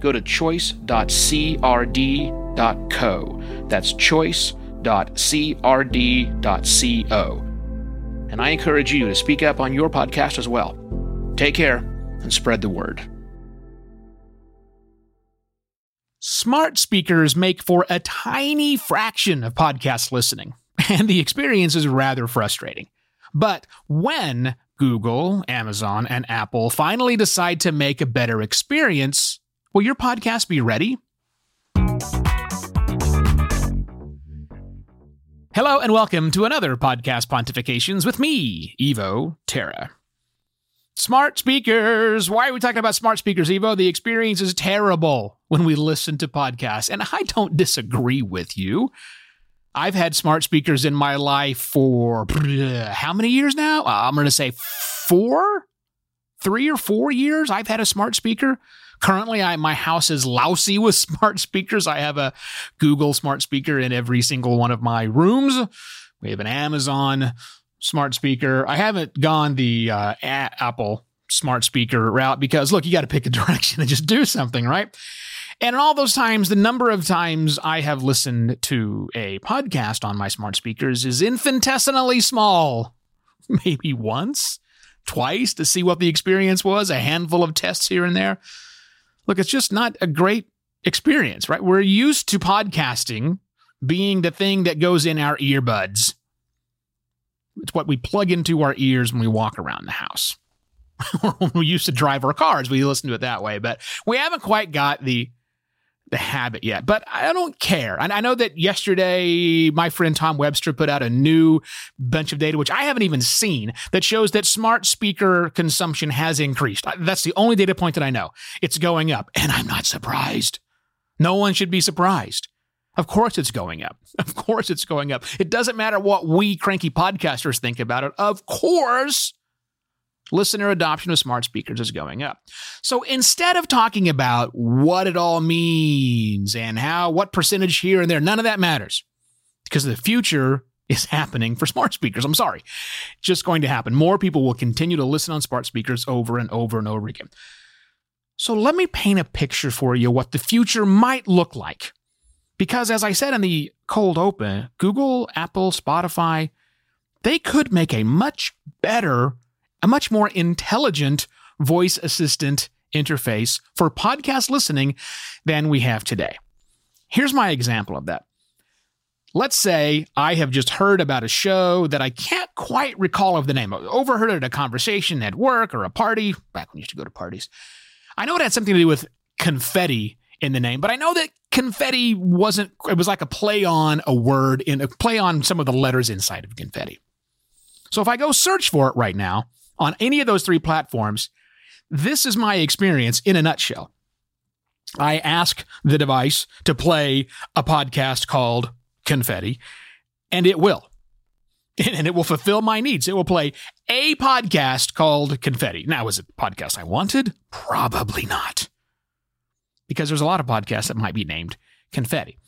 go to choice.crd.co. That's choice.crd.co. And I encourage you to speak up on your podcast as well. Take care and spread the word. Smart speakers make for a tiny fraction of podcast listening, and the experience is rather frustrating. But when Google, Amazon, and Apple finally decide to make a better experience, will your podcast be ready? Hello, and welcome to another podcast Pontifications with me, Evo Terra. Smart speakers. Why are we talking about smart speakers, Evo? The experience is terrible when we listen to podcasts, and I don't disagree with you. I've had smart speakers in my life for how many years now? Uh, I'm going to say four, three or four years. I've had a smart speaker. Currently, I, my house is lousy with smart speakers. I have a Google smart speaker in every single one of my rooms. We have an Amazon smart speaker. I haven't gone the uh, Apple smart speaker route because look, you got to pick a direction and just do something, right? And in all those times, the number of times I have listened to a podcast on my smart speakers is infinitesimally small. Maybe once, twice to see what the experience was, a handful of tests here and there. Look, it's just not a great experience, right? We're used to podcasting being the thing that goes in our earbuds it's what we plug into our ears when we walk around the house. we used to drive our cars, we listen to it that way, but we haven't quite got the the habit yet. But I don't care. And I know that yesterday my friend Tom Webster put out a new bunch of data, which I haven't even seen, that shows that smart speaker consumption has increased. Uh, that's the only data point that I know. It's going up, and I'm not surprised. No one should be surprised. Of course it's going up. Of course it's going up. It doesn't matter what we cranky podcasters think about it. Of course, listener adoption of smart speakers is going up. So instead of talking about what it all means and how, what percentage here and there, none of that matters because the future is happening for smart speakers. I'm sorry. Just going to happen. More people will continue to listen on smart speakers over and over and over again. So let me paint a picture for you what the future might look like because as I said in the cold open, Google, Apple, Spotify, they could make a much better, a much more intelligent voice assistant interface for podcast listening than we have today. Here's my example of that. Let's say I have just heard about a show that I can't quite recall of the name. I overheard it at a conversation at work or a party, back when you used to go to parties. I know it had something to do with confetti in the name, but I know that confetti wasn't, it was like a play on a word in a play on some of the letters inside of confetti. So if I go search for it right now on any of those three platforms, this is my experience in a nutshell. I ask the device to play a podcast called Confetti, and it will. And it will fulfill my needs. It will play a podcast called Confetti. Now, is it a podcast I wanted? Probably not because there's a lot of podcasts that might be named confetti.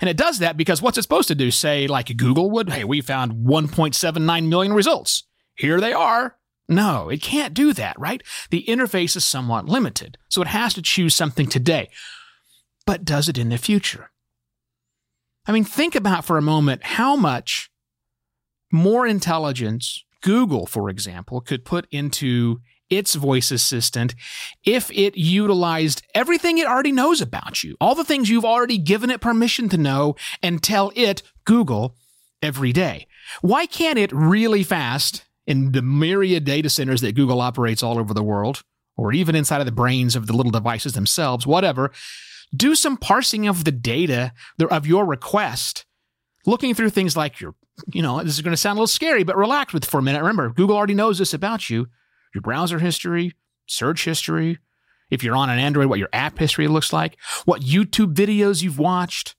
And it does that because what's it supposed to do? Say, like Google would, hey, we found 1.79 million results. Here they are. No, it can't do that, right? The interface is somewhat limited, so it has to choose something today. But does it in the future? I mean, think about for a moment how much more intelligence Google, for example, could put into its voice assistant if it utilized everything it already knows about you, all the things you've already given it permission to know, and tell it, Google, every day. Why can't it really fast in the myriad data centers that Google operates all over the world, or even inside of the brains of the little devices themselves, whatever, do some parsing of the data of your request, looking through things like your, you know, this is going to sound a little scary, but relax with for a minute. Remember, Google already knows this about you your browser history, search history, If you're on an Android, what your app history looks like, what YouTube videos you've watched.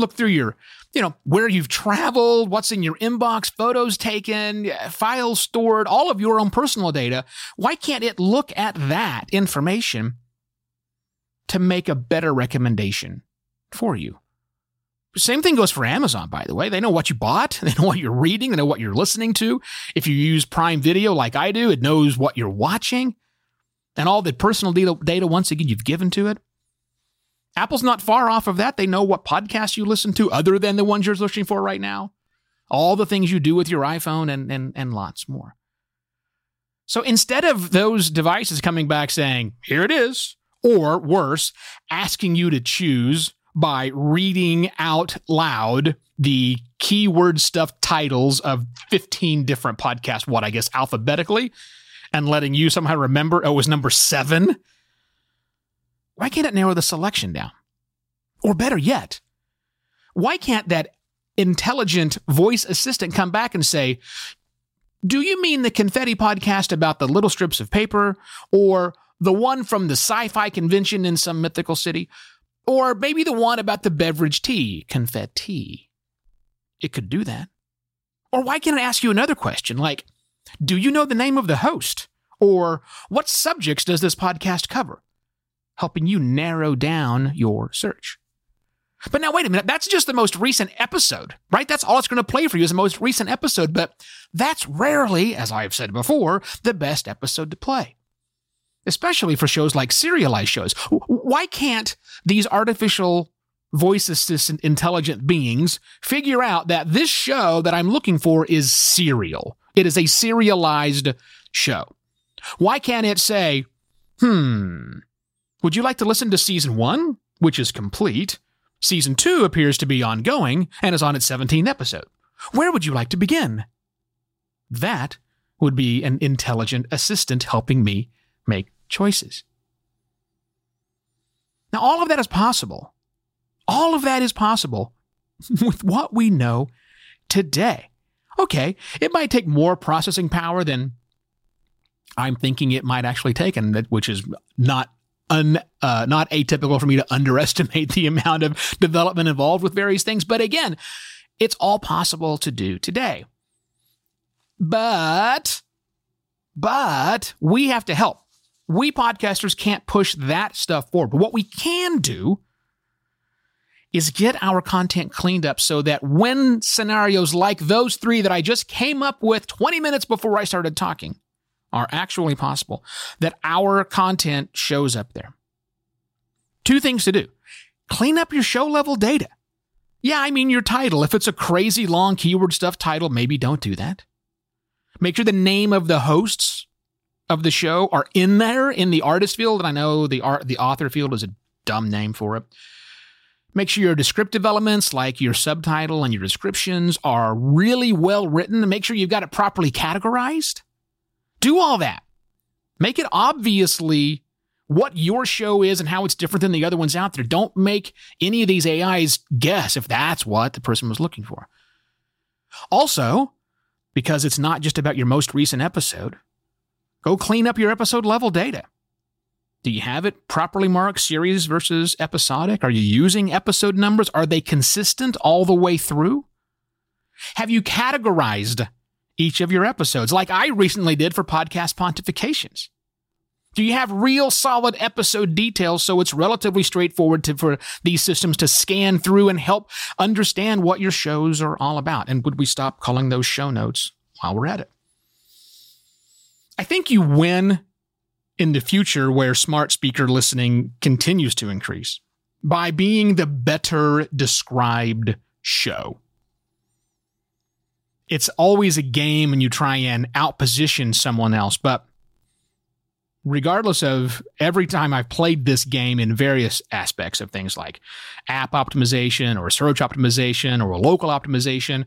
Look through your, you know, where you've traveled, what's in your inbox, photos taken, eh, files stored, all of your own personal data. Why can't it look at that information to make a better recommendation for you? Same thing goes for Amazon, by the way. They know what you bought. They know what you're reading. They know what you're listening to. If you use Prime Video like I do, it knows what you're watching and all the personal data, data once again you've given to it. Apple's not far off of that. They know what podcasts you listen to other than the ones you're listening for right now. All the things you do with your iPhone and, and, and lots more. So instead of those devices coming back saying, here it is, or worse, asking you to choose by reading out loud the keyword stuff titles of 15 different podcasts, what I guess alphabetically, and letting you somehow remember oh, it was number seven. Why can't it narrow the selection down? Or better yet, why can't that intelligent voice assistant come back and say, Do you mean the confetti podcast about the little strips of paper? Or the one from the sci fi convention in some mythical city? Or maybe the one about the beverage tea, confetti. It could do that. Or why can't it ask you another question like, do you know the name of the host? Or what subjects does this podcast cover? Helping you narrow down your search. But now, wait a minute, that's just the most recent episode, right? That's all it's going to play for you is the most recent episode, but that's rarely, as I've said before, the best episode to play especially for shows like serialized shows. Why can't these artificial voice assistant intelligent beings figure out that this show that I'm looking for is serial? It is a serialized show. Why can't it say, hmm, would you like to listen to season one, which is complete? Season two appears to be ongoing and is on its 17th episode. Where would you like to begin? That would be an intelligent assistant helping me make choices. Now, all of that is possible. All of that is possible with what we know today. Okay, it might take more processing power than I'm thinking it might actually take, and that, which is not un, uh, not atypical for me to underestimate the amount of development involved with various things. But again, it's all possible to do today. But, but we have to help we podcasters can't push that stuff forward. But what we can do is get our content cleaned up so that when scenarios like those three that I just came up with 20 minutes before I started talking are actually possible, that our content shows up there. Two things to do clean up your show level data. Yeah, I mean your title. If it's a crazy long keyword stuff title, maybe don't do that. Make sure the name of the hosts of the show are in there in the artist field. And I know the art, the author field is a dumb name for it. Make sure your descriptive elements, like your subtitle and your descriptions, are really well written. Make sure you've got it properly categorized. Do all that. Make it obviously what your show is and how it's different than the other ones out there. Don't make any of these AIs guess if that's what the person was looking for. Also, because it's not just about your most recent episode, Go clean up your episode level data. Do you have it properly marked series versus episodic? Are you using episode numbers? Are they consistent all the way through? Have you categorized each of your episodes like I recently did for podcast pontifications? Do you have real solid episode details so it's relatively straightforward to, for these systems to scan through and help understand what your shows are all about? And would we stop calling those show notes while we're at it? I think you win in the future where smart speaker listening continues to increase by being the better described show. It's always a game and you try and outposition someone else, but regardless of every time I've played this game in various aspects of things like app optimization or search optimization or local optimization,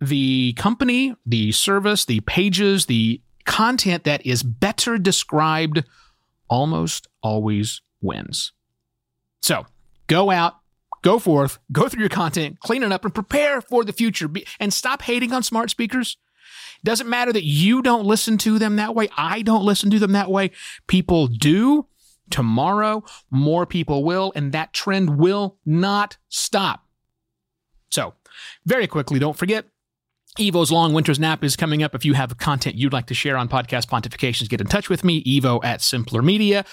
the company, the service, the pages, the content that is better described almost always wins. So go out, go forth, go through your content, clean it up, and prepare for the future. And stop hating on smart speakers. Doesn't matter that you don't listen to them that way. I don't listen to them that way. People do. tomorrow, more people will, and that trend will not stop. So, very quickly, don't forget Evo's Long Winter's Nap is coming up. If you have content you'd like to share on Podcast Pontifications, get in touch with me, evo at Simpler Media.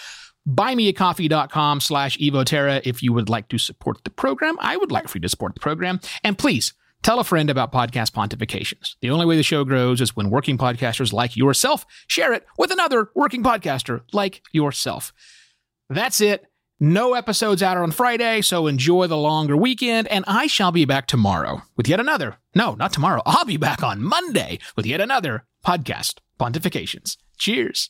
Buymeacoffee.com slash evoterra if you would like to support the program. I would like for you to support the program. And please, tell a friend about Podcast Pontifications. The only way the show grows is when working podcasters like yourself share it with another working podcaster like yourself. That's it. No episodes out on Friday, so enjoy the longer weekend, and I shall be back tomorrow with yet another. No, not tomorrow. I'll be back on Monday with yet another podcast pontifications. Cheers.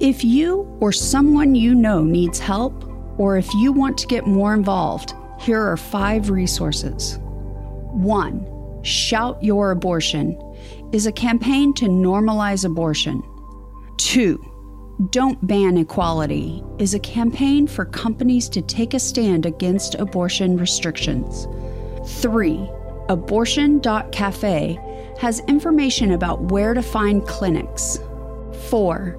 If you or someone you know needs help, or if you want to get more involved, here are five resources. 1. Shout Your Abortion is a campaign to normalize abortion. Two, Don't Ban Equality is a campaign for companies to take a stand against abortion restrictions. Three, Abortion.cafe has information about where to find clinics. Four,